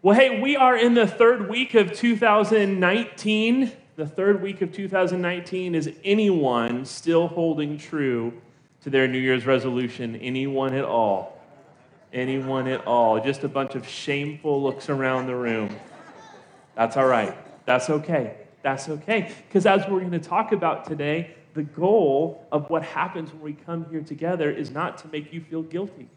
Well, hey, we are in the third week of 2019. The third week of 2019. Is anyone still holding true to their New Year's resolution? Anyone at all? Anyone at all? Just a bunch of shameful looks around the room. That's all right. That's okay. That's okay. Because as we're going to talk about today, the goal of what happens when we come here together is not to make you feel guilty.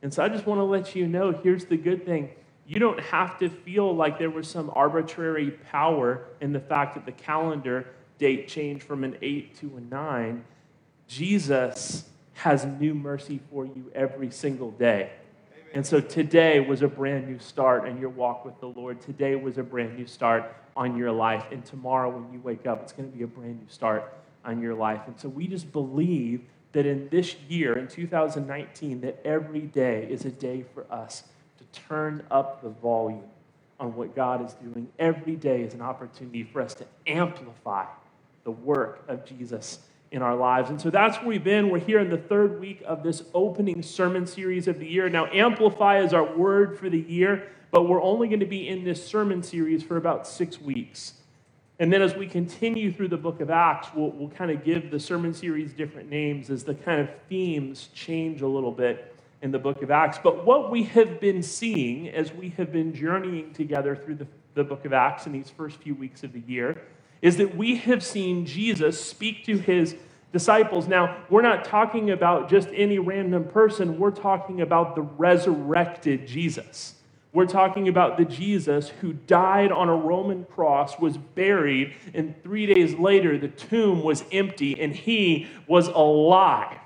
And so I just want to let you know here's the good thing. You don't have to feel like there was some arbitrary power in the fact that the calendar date changed from an 8 to a 9. Jesus has new mercy for you every single day. And so today was a brand new start in your walk with the Lord. Today was a brand new start on your life. And tomorrow, when you wake up, it's going to be a brand new start on your life. And so we just believe that in this year, in 2019, that every day is a day for us turn up the volume on what God is doing. Every day is an opportunity for us to amplify the work of Jesus in our lives. And so that's where we've been. We're here in the third week of this opening sermon series of the year. Now, amplify is our word for the year, but we're only going to be in this sermon series for about six weeks. And then as we continue through the book of Acts, we'll, we'll kind of give the sermon series different names as the kind of themes change a little bit in the book of Acts. But what we have been seeing as we have been journeying together through the, the book of Acts in these first few weeks of the year is that we have seen Jesus speak to his disciples. Now, we're not talking about just any random person, we're talking about the resurrected Jesus. We're talking about the Jesus who died on a Roman cross, was buried, and three days later the tomb was empty and he was alive.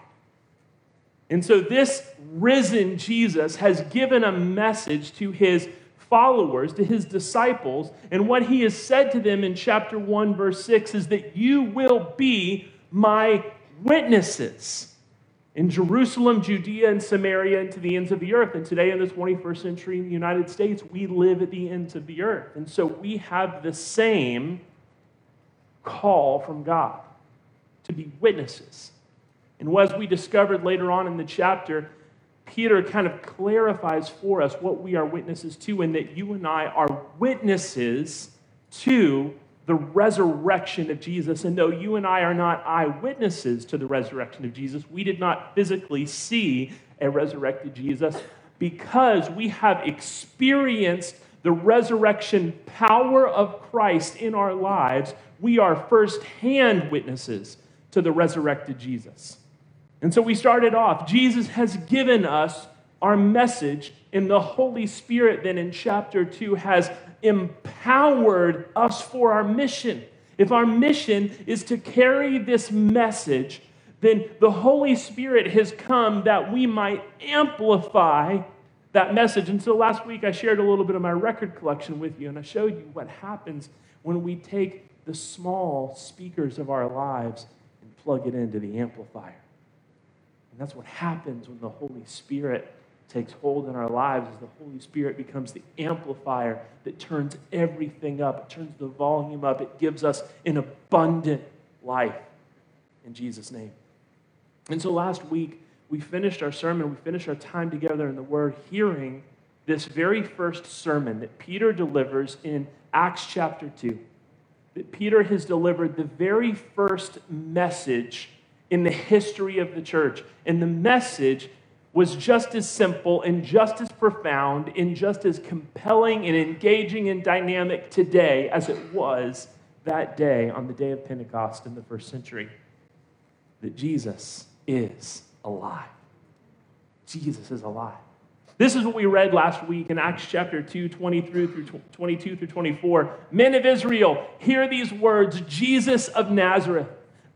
And so, this risen Jesus has given a message to his followers, to his disciples. And what he has said to them in chapter 1, verse 6 is that you will be my witnesses in Jerusalem, Judea, and Samaria, and to the ends of the earth. And today, in the 21st century in the United States, we live at the ends of the earth. And so we have the same call from God to be witnesses. And as we discovered later on in the chapter, Peter kind of clarifies for us what we are witnesses to, and that you and I are witnesses to the resurrection of Jesus. And though you and I are not eyewitnesses to the resurrection of Jesus, we did not physically see a resurrected Jesus because we have experienced the resurrection power of Christ in our lives. We are firsthand witnesses to the resurrected Jesus. And so we started off. Jesus has given us our message, and the Holy Spirit, then in chapter 2, has empowered us for our mission. If our mission is to carry this message, then the Holy Spirit has come that we might amplify that message. And so last week I shared a little bit of my record collection with you, and I showed you what happens when we take the small speakers of our lives and plug it into the amplifier. And that's what happens when the Holy Spirit takes hold in our lives as the Holy Spirit becomes the amplifier that turns everything up, it turns the volume up, it gives us an abundant life in Jesus' name. And so last week, we finished our sermon, we finished our time together in the Word, hearing this very first sermon that Peter delivers in Acts chapter 2. That Peter has delivered the very first message in the history of the church. And the message was just as simple and just as profound and just as compelling and engaging and dynamic today as it was that day on the day of Pentecost in the first century. That Jesus is alive. Jesus is alive. This is what we read last week in Acts chapter 2, 23 through 22 through 24. Men of Israel, hear these words Jesus of Nazareth,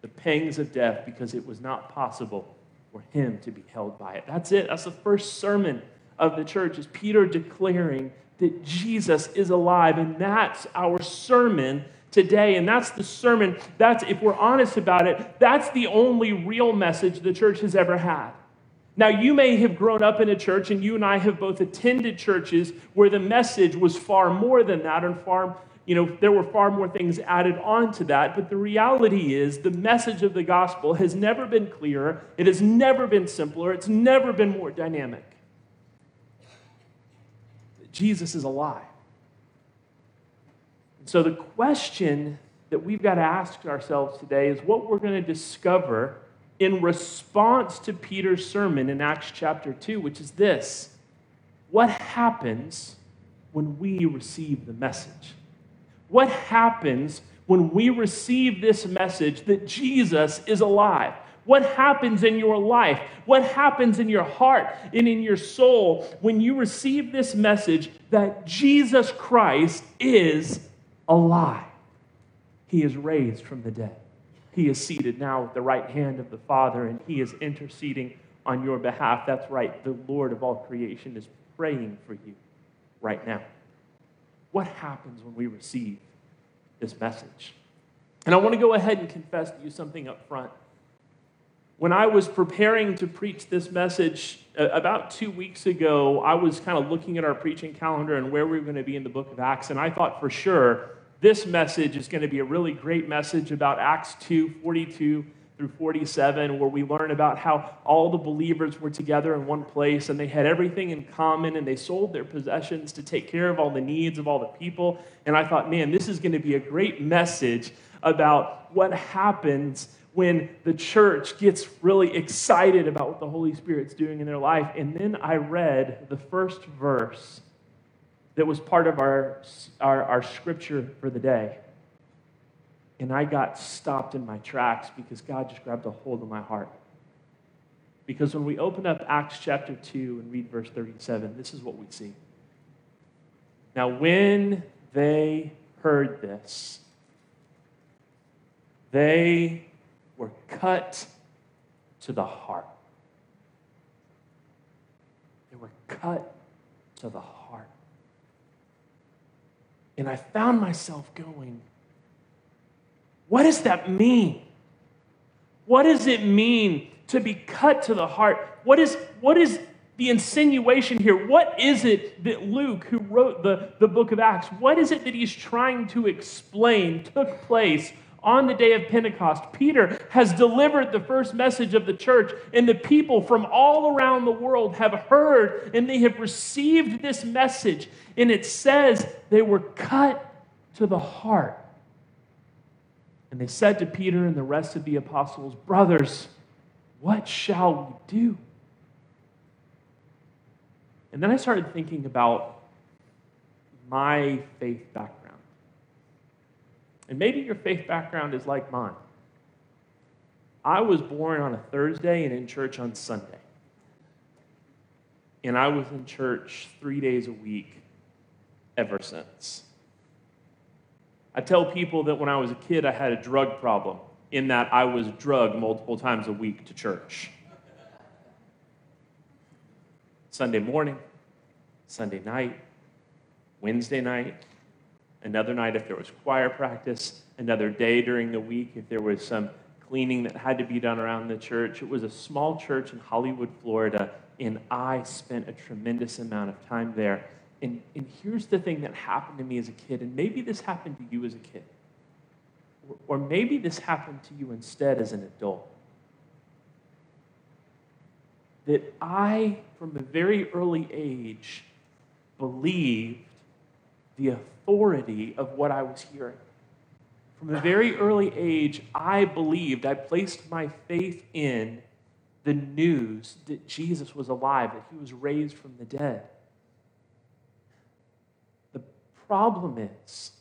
the pangs of death because it was not possible for him to be held by it. That's it. That's the first sermon of the church is Peter declaring that Jesus is alive. And that's our sermon today. And that's the sermon, that's, if we're honest about it, that's the only real message the church has ever had. Now, you may have grown up in a church, and you and I have both attended churches where the message was far more than that, and far, you know, there were far more things added on to that. But the reality is, the message of the gospel has never been clearer, it has never been simpler, it's never been more dynamic. Jesus is alive. So, the question that we've got to ask ourselves today is what we're going to discover in response to Peter's sermon in Acts chapter 2, which is this What happens when we receive the message? What happens when we receive this message that Jesus is alive? What happens in your life? What happens in your heart and in your soul when you receive this message that Jesus Christ is alive. He is raised from the dead. He is seated now at the right hand of the Father, and He is interceding on your behalf. That's right, the Lord of all creation is praying for you right now. What happens when we receive this message? And I want to go ahead and confess to you something up front. When I was preparing to preach this message uh, about two weeks ago, I was kind of looking at our preaching calendar and where we were going to be in the book of Acts, and I thought for sure this message is going to be a really great message about Acts 2 42 through 47, where we learn about how all the believers were together in one place and they had everything in common and they sold their possessions to take care of all the needs of all the people. And I thought, man, this is going to be a great message about what happens when the church gets really excited about what the Holy Spirit's doing in their life. And then I read the first verse that was part of our, our, our scripture for the day. And I got stopped in my tracks because God just grabbed a hold of my heart. Because when we open up Acts chapter 2 and read verse 37, this is what we see. Now, when they heard this, they were cut to the heart. They were cut to the heart. And I found myself going, what does that mean? What does it mean to be cut to the heart? What is, what is the insinuation here? What is it that Luke, who wrote the, the book of Acts, what is it that he's trying to explain took place on the day of Pentecost, Peter has delivered the first message of the church, and the people from all around the world have heard and they have received this message. And it says they were cut to the heart. And they said to Peter and the rest of the apostles, Brothers, what shall we do? And then I started thinking about my faith background. And maybe your faith background is like mine. I was born on a Thursday and in church on Sunday. And I was in church three days a week ever since. I tell people that when I was a kid, I had a drug problem, in that I was drugged multiple times a week to church. Sunday morning, Sunday night, Wednesday night, another night if there was choir practice, another day during the week if there was some cleaning that had to be done around the church. It was a small church in Hollywood, Florida, and I spent a tremendous amount of time there. And, and here's the thing that happened to me as a kid, and maybe this happened to you as a kid, or, or maybe this happened to you instead as an adult. That I, from a very early age, believed the authority of what I was hearing. From a very early age, I believed, I placed my faith in the news that Jesus was alive, that he was raised from the dead. Problem is,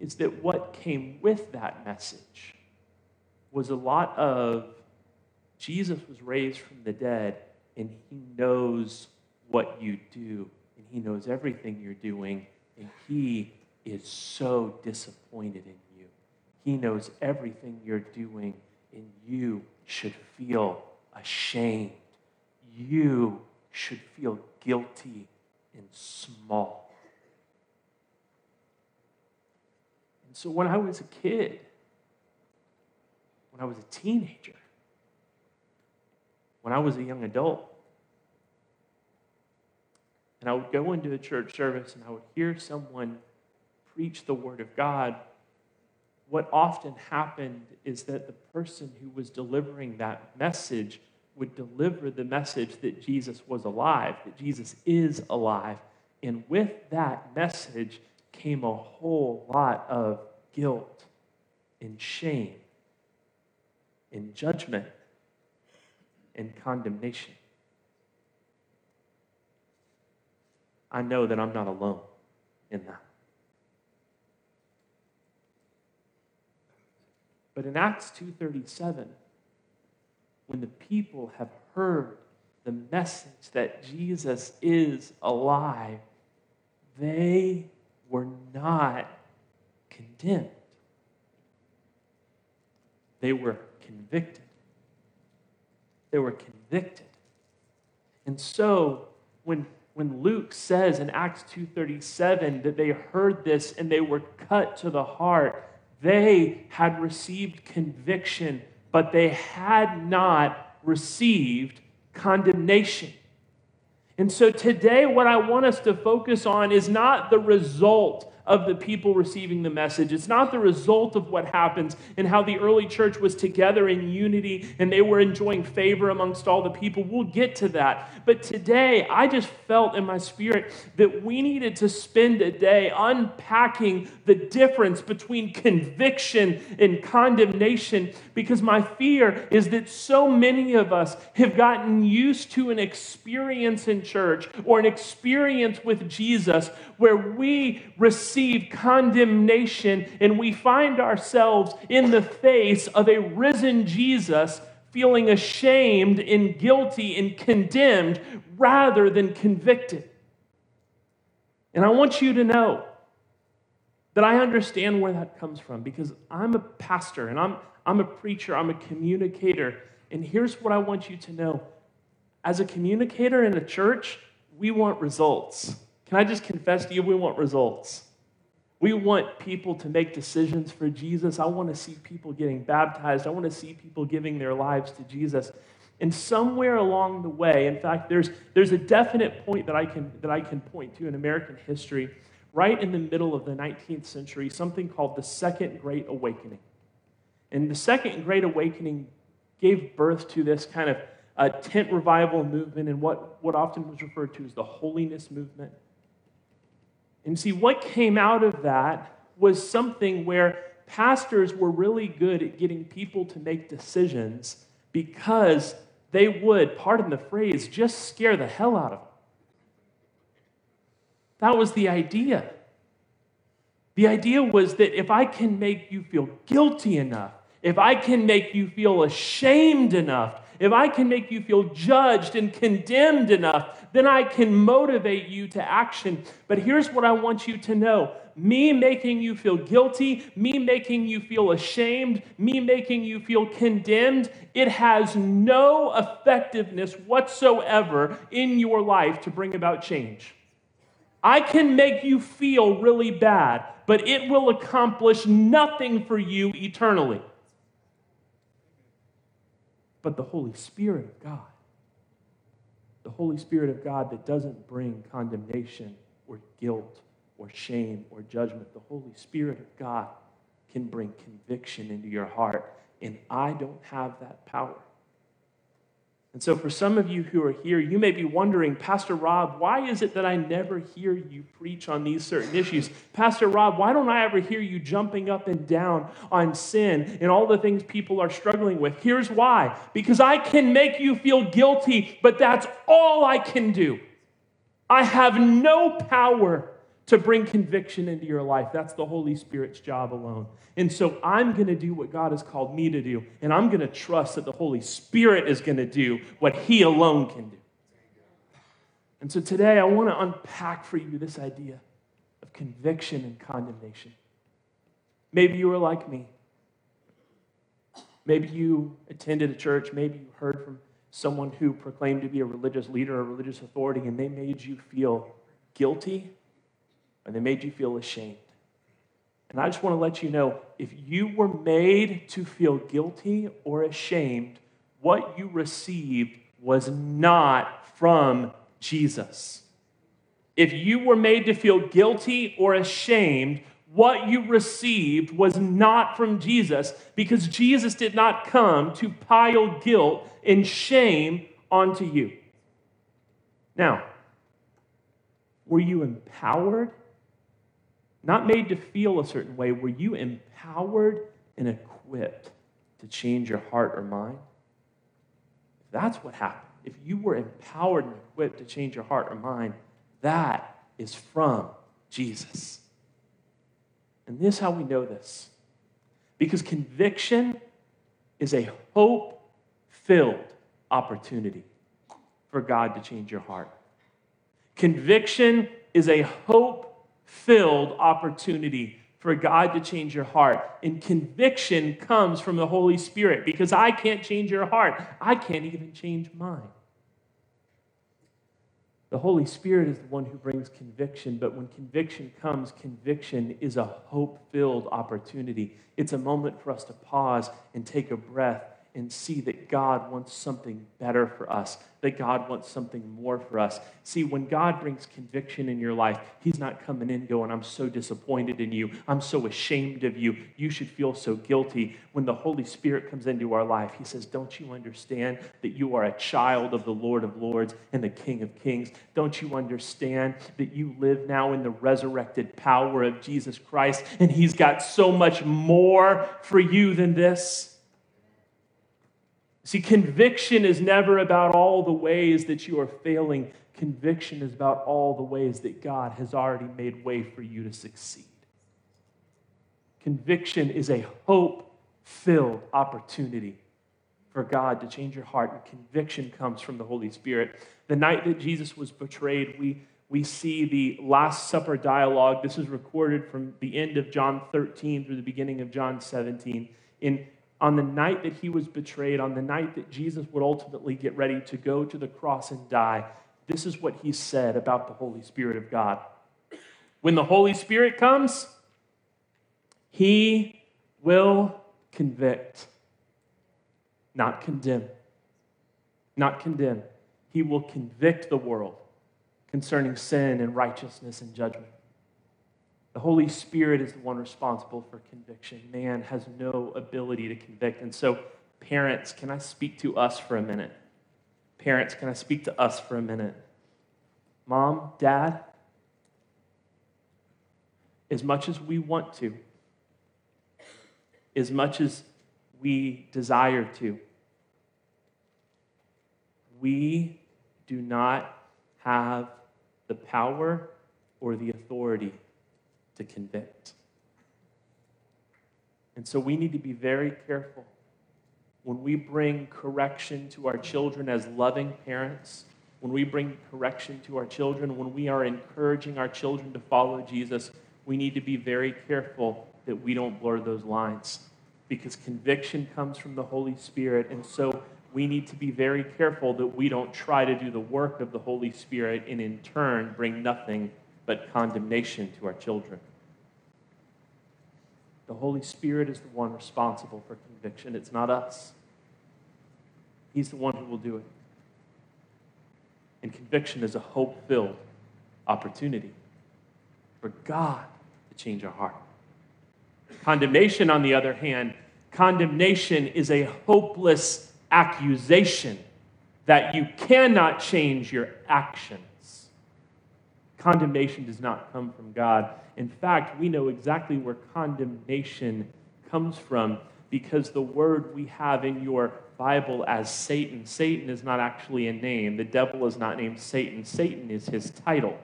is that what came with that message was a lot of Jesus was raised from the dead and he knows what you do and he knows everything you're doing, and He is so disappointed in you. He knows everything you're doing, and you should feel ashamed. You should feel guilty and small. And so when I was a kid, when I was a teenager, when I was a young adult, and I would go into a church service and I would hear someone preach the Word of God, what often happened is that the person who was delivering that message would deliver the message that Jesus was alive, that Jesus is alive. And with that message came a whole lot of guilt and shame and judgment and condemnation. I know that I'm not alone in that. But in Acts 2:37, when the people have heard the message that Jesus is alive, they were not condemned. They were convicted. They were convicted. And so when when Luke says in Acts 2:37 that they heard this and they were cut to the heart, they had received conviction, but they had not received condemnation. And so today, what I want us to focus on is not the result of the people receiving the message. It's not the result of what happens and how the early church was together in unity and they were enjoying favor amongst all the people. We'll get to that. But today, I just felt in my spirit that we needed to spend a day unpacking the difference between conviction and condemnation because my fear is that so many of us have gotten used to an experience in church or an experience with Jesus where we receive condemnation and we find ourselves in the face of a risen Jesus feeling ashamed and guilty and condemned rather than convicted. And I want you to know that I understand where that comes from because I'm a pastor and I'm, I'm a preacher, I'm a communicator. And here's what I want you to know as a communicator in a church, we want results. Can I just confess to you, we want results. We want people to make decisions for Jesus. I want to see people getting baptized. I want to see people giving their lives to Jesus. And somewhere along the way, in fact, there's, there's a definite point that I, can, that I can point to in American history, right in the middle of the 19th century, something called the Second Great Awakening. And the Second Great Awakening gave birth to this kind of uh, tent revival movement and what, what often was referred to as the holiness movement. And see, what came out of that was something where pastors were really good at getting people to make decisions because they would, pardon the phrase, just scare the hell out of them. That was the idea. The idea was that if I can make you feel guilty enough, if I can make you feel ashamed enough, if I can make you feel judged and condemned enough, then I can motivate you to action. But here's what I want you to know me making you feel guilty, me making you feel ashamed, me making you feel condemned, it has no effectiveness whatsoever in your life to bring about change. I can make you feel really bad, but it will accomplish nothing for you eternally but the Holy Spirit of God. The Holy Spirit of God that doesn't bring condemnation or guilt or shame or judgment. The Holy Spirit of God can bring conviction into your heart. And I don't have that power. And so, for some of you who are here, you may be wondering, Pastor Rob, why is it that I never hear you preach on these certain issues? Pastor Rob, why don't I ever hear you jumping up and down on sin and all the things people are struggling with? Here's why because I can make you feel guilty, but that's all I can do. I have no power to bring conviction into your life. That's the Holy Spirit's job alone. And so I'm going to do what God has called me to do, and I'm going to trust that the Holy Spirit is going to do what He alone can do. And so today I want to unpack for you this idea of conviction and condemnation. Maybe you were like me. Maybe you attended a church. Maybe you heard from someone who proclaimed to be a religious leader or religious authority, and they made you feel guilty or they made you feel ashamed. And I just want to let you know if you were made to feel guilty or ashamed, what you received was not from Jesus. If you were made to feel guilty or ashamed, what you received was not from Jesus because Jesus did not come to pile guilt and shame onto you. Now, were you empowered? Not made to feel a certain way. Were you empowered and equipped to change your heart or mind? That's what happened. If you were empowered and equipped to change your heart or mind, that is from Jesus. And this is how we know this. Because conviction is a hope filled opportunity for God to change your heart. Conviction is a hope filled opportunity for God to change your heart. And conviction comes from the Holy Spirit because I can't change your heart, I can't even change mine. The Holy Spirit is the one who brings conviction, but when conviction comes, conviction is a hope filled opportunity. It's a moment for us to pause and take a breath and see that God wants something better for us, that God wants something more for us. See, when God brings conviction in your life, He's not coming in going, I'm so disappointed in you. I'm so ashamed of you. You should feel so guilty. When the Holy Spirit comes into our life, He says, Don't you understand that you are a child of the Lord of Lords and the King of Kings? Don't you understand that you live now in the resurrected power of Jesus Christ and He's got so much more for you than this? See, conviction is never about all the ways that you are failing. Conviction is about all the ways that God has already made way for you to succeed. Conviction is a hope filled opportunity for God to change your heart, and conviction comes from the Holy Spirit. The night that Jesus was betrayed, we, we see the Last Supper dialogue. This is recorded from the end of John 13 through the beginning of John 17. In on the night that he was betrayed, on the night that Jesus would ultimately get ready to go to the cross and die, this is what he said about the Holy Spirit of God. When the Holy Spirit comes, he will convict, not condemn. Not condemn. He will convict the world concerning sin and righteousness and judgment. The Holy Spirit is the one responsible for conviction. Man has no ability to convict. And so, parents, can I speak to us for a minute? Parents, can I speak to us for a minute? Mom, dad, as much as we want to, as much as we desire to, we do not have the power or the authority to convict. And so we need to be very careful when we bring correction to our children as loving parents, when we bring correction to our children, when we are encouraging our children to follow Jesus, we need to be very careful that we don't blur those lines because conviction comes from the Holy Spirit. And so we need to be very careful that we don't try to do the work of the Holy Spirit and in turn bring nothing but condemnation to our children. The Holy Spirit is the one responsible for conviction, it's not us. He's the one who will do it. And conviction is a hope filled opportunity for God to change our heart. Condemnation, on the other hand, condemnation is a hopeless accusation that you cannot change your action. Condemnation does not come from God. In fact, we know exactly where condemnation comes from because the word we have in your Bible as Satan, Satan is not actually a name. The devil is not named Satan, Satan is his title.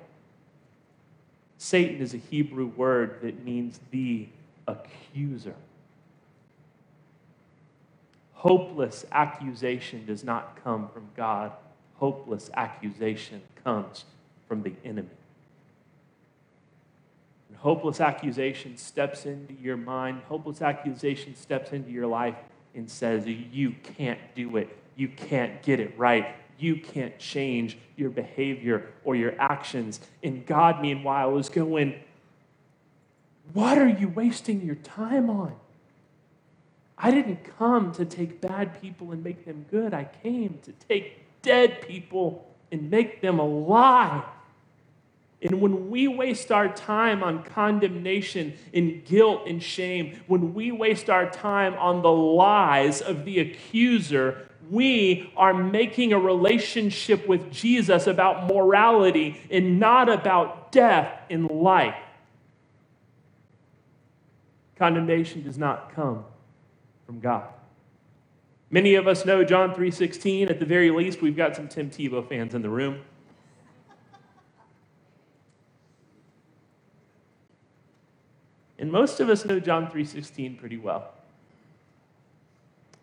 Satan is a Hebrew word that means the accuser. Hopeless accusation does not come from God. Hopeless accusation comes from the enemy hopeless accusation steps into your mind, hopeless accusation steps into your life and says, You can't do it. You can't get it right. you can't change your behavior or your actions. And God, meanwhile, is going, What are you wasting your time on? I didn't come to take bad people and make them good. I came to take dead people and make them alive. And when we waste our time on condemnation and guilt and shame, when we waste our time on the lies of the accuser, we are making a relationship with Jesus about morality and not about death and life. Condemnation does not come from God. Many of us know John 3:16. At the very least, we've got some Tim Tebow fans in the room. And most of us know John 3:16 pretty well.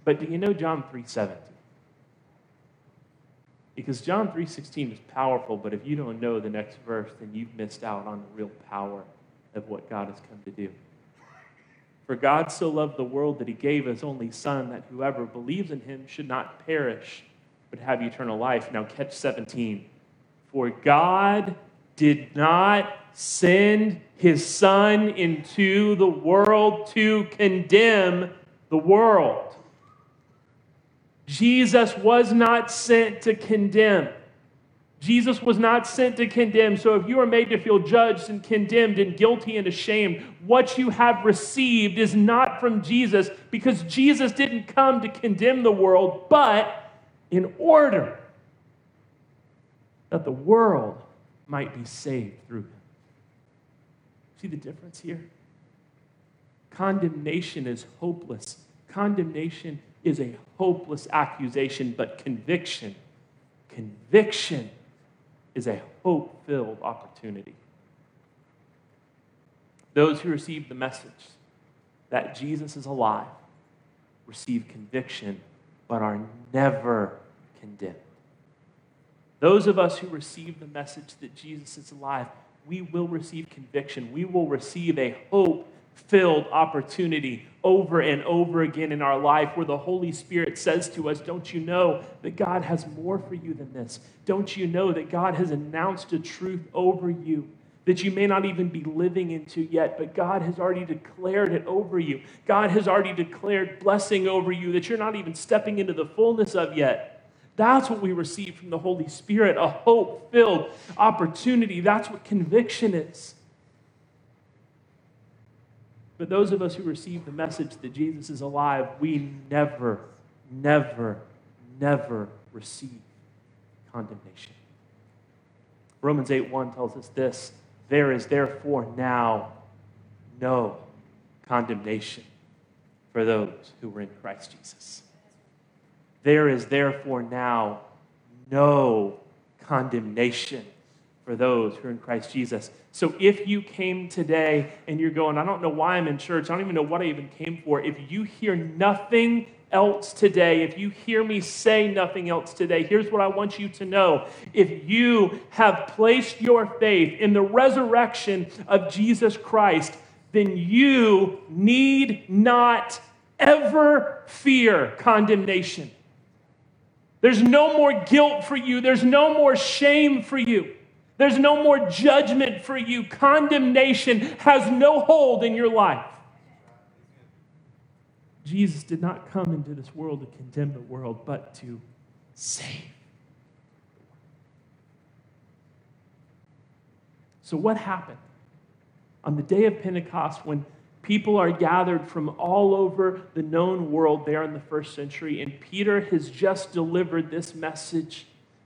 But do you know John 3:17? Because John 3:16 is powerful, but if you don't know the next verse, then you've missed out on the real power of what God has come to do. For God so loved the world that he gave his only son that whoever believes in him should not perish but have eternal life. Now catch 17. For God did not send his Son into the world to condemn the world. Jesus was not sent to condemn. Jesus was not sent to condemn. So if you are made to feel judged and condemned and guilty and ashamed, what you have received is not from Jesus because Jesus didn't come to condemn the world, but in order that the world might be saved through him. See the difference here? Condemnation is hopeless. Condemnation is a hopeless accusation, but conviction, conviction is a hope filled opportunity. Those who receive the message that Jesus is alive receive conviction, but are never condemned. Those of us who receive the message that Jesus is alive, we will receive conviction. We will receive a hope filled opportunity over and over again in our life where the Holy Spirit says to us, Don't you know that God has more for you than this? Don't you know that God has announced a truth over you that you may not even be living into yet, but God has already declared it over you? God has already declared blessing over you that you're not even stepping into the fullness of yet. That's what we receive from the Holy Spirit a hope filled opportunity. That's what conviction is. But those of us who receive the message that Jesus is alive, we never, never, never receive condemnation. Romans 8 1 tells us this there is therefore now no condemnation for those who were in Christ Jesus. There is therefore now no condemnation for those who are in Christ Jesus. So if you came today and you're going, I don't know why I'm in church, I don't even know what I even came for, if you hear nothing else today, if you hear me say nothing else today, here's what I want you to know. If you have placed your faith in the resurrection of Jesus Christ, then you need not ever fear condemnation. There's no more guilt for you. There's no more shame for you. There's no more judgment for you. Condemnation has no hold in your life. Jesus did not come into this world to condemn the world, but to save. So, what happened on the day of Pentecost when People are gathered from all over the known world there in the first century, and Peter has just delivered this message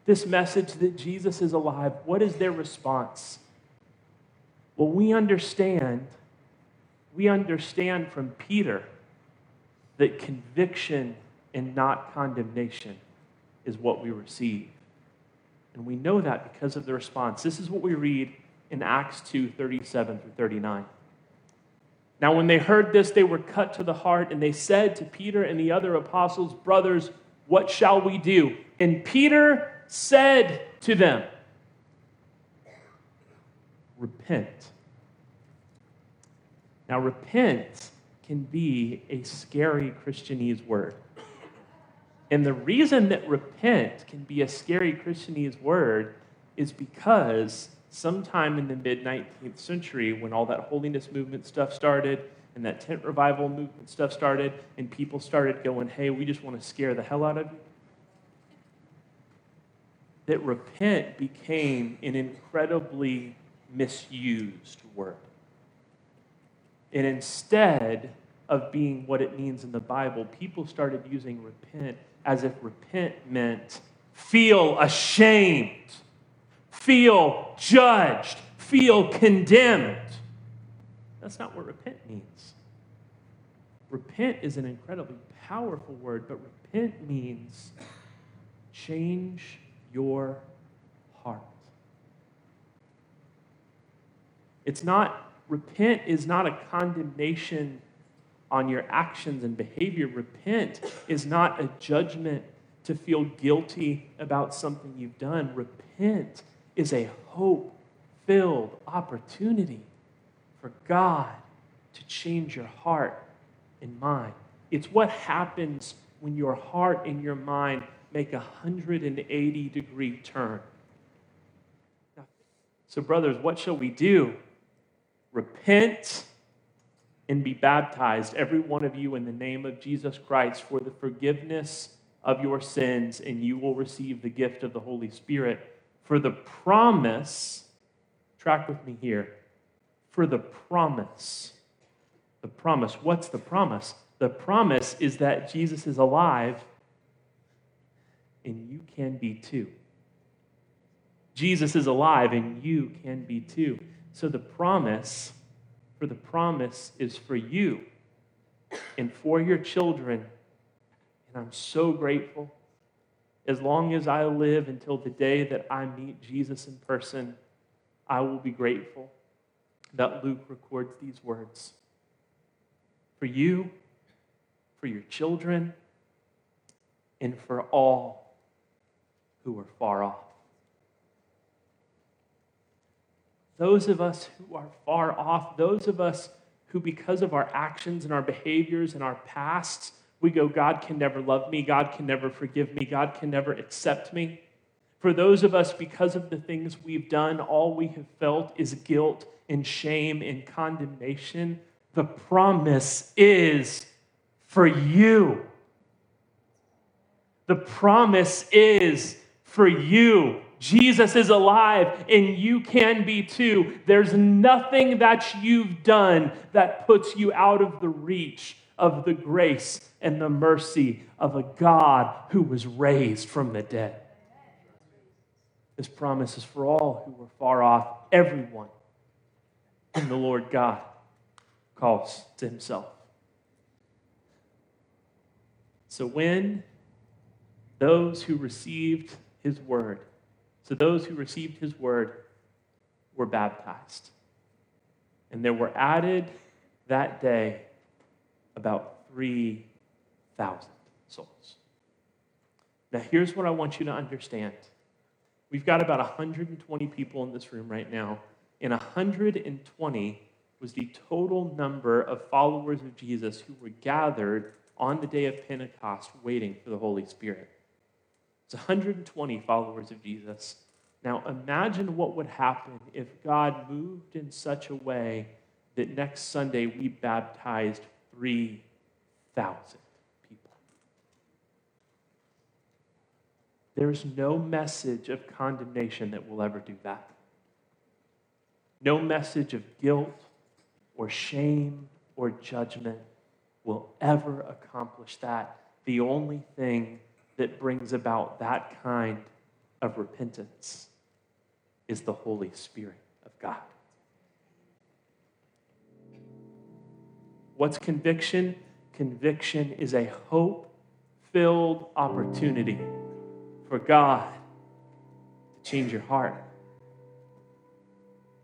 this message that Jesus is alive. What is their response? Well, we understand, we understand from Peter that conviction and not condemnation is what we receive. And we know that because of the response. This is what we read in Acts 2 37 through 39. Now, when they heard this, they were cut to the heart, and they said to Peter and the other apostles, Brothers, what shall we do? And Peter said to them, Repent. Now, repent can be a scary Christianese word. And the reason that repent can be a scary Christianese word is because sometime in the mid 19th century, when all that holiness movement stuff started and that tent revival movement stuff started, and people started going, hey, we just want to scare the hell out of you, that repent became an incredibly misused word. And instead of being what it means in the Bible, people started using repent as if repent meant feel ashamed, feel judged, feel condemned. That's not what repent means. Repent is an incredibly powerful word, but repent means change your heart. It's not, repent is not a condemnation on your actions and behavior. Repent is not a judgment to feel guilty about something you've done. Repent is a hope filled opportunity for God to change your heart and mind. It's what happens when your heart and your mind make a 180 degree turn. So, brothers, what shall we do? Repent and be baptized, every one of you, in the name of Jesus Christ for the forgiveness of your sins, and you will receive the gift of the Holy Spirit. For the promise, track with me here, for the promise. The promise. What's the promise? The promise is that Jesus is alive and you can be too. Jesus is alive and you can be too. So the promise for the promise is for you and for your children. And I'm so grateful. As long as I live until the day that I meet Jesus in person, I will be grateful that Luke records these words. For you, for your children, and for all who are far off. those of us who are far off, those of us who, because of our actions and our behaviors and our pasts, we go, God can never love me, God can never forgive me, God can never accept me. For those of us, because of the things we've done, all we have felt is guilt and shame and condemnation. The promise is for you. The promise is for you. Jesus is alive and you can be too. There's nothing that you've done that puts you out of the reach of the grace and the mercy of a God who was raised from the dead. This promise is for all who were far off, everyone whom the Lord God calls to himself. So when those who received his word so those who received his word were baptized. And there were added that day about 3,000 souls. Now, here's what I want you to understand. We've got about 120 people in this room right now, and 120 was the total number of followers of Jesus who were gathered on the day of Pentecost waiting for the Holy Spirit. It's 120 followers of Jesus. Now imagine what would happen if God moved in such a way that next Sunday we baptized 3,000 people. There's no message of condemnation that will ever do that. No message of guilt or shame or judgment will ever accomplish that. The only thing that brings about that kind of repentance is the Holy Spirit of God. What's conviction? Conviction is a hope filled opportunity for God to change your heart.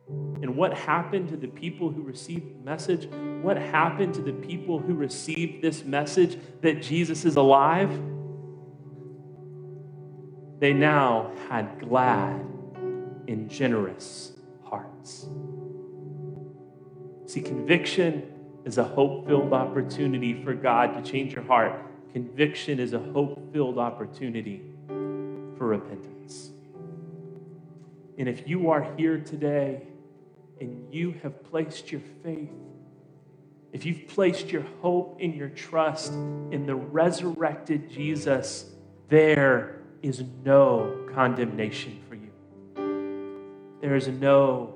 And what happened to the people who received the message? What happened to the people who received this message that Jesus is alive? they now had glad and generous hearts. See, conviction is a hope filled opportunity for God to change your heart. Conviction is a hope filled opportunity for repentance. And if you are here today and you have placed your faith, if you've placed your hope and your trust in the resurrected Jesus, there is no condemnation for you. There is no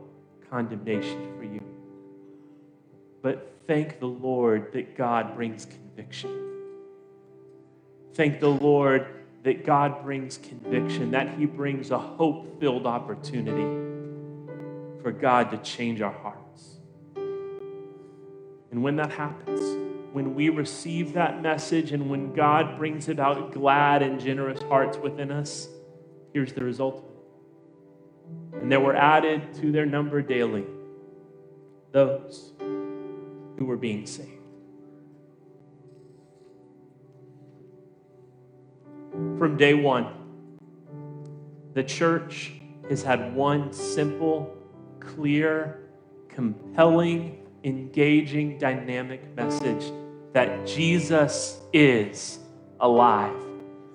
condemnation for you. But thank the Lord that God brings conviction. Thank the Lord that God brings conviction, that He brings a hope filled opportunity for God to change our hearts. And when that happens, when we receive that message and when God brings about glad and generous hearts within us, here's the result. And there were added to their number daily those who were being saved. From day one, the church has had one simple, clear, compelling, engaging, dynamic message that Jesus is alive.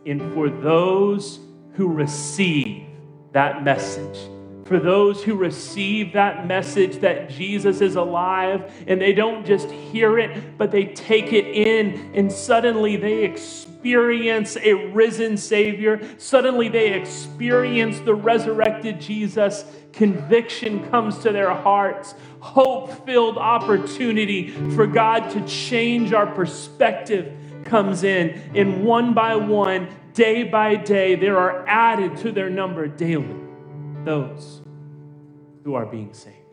And for those who receive that message, for those who receive that message that Jesus is alive and they don't just hear it, but they take it in and suddenly they experience a risen Savior. Suddenly they experience the resurrected Jesus. Conviction comes to their hearts, hope filled opportunity for God to change our perspective comes in. And one by one, day by day, there are added to their number daily those who are being saved.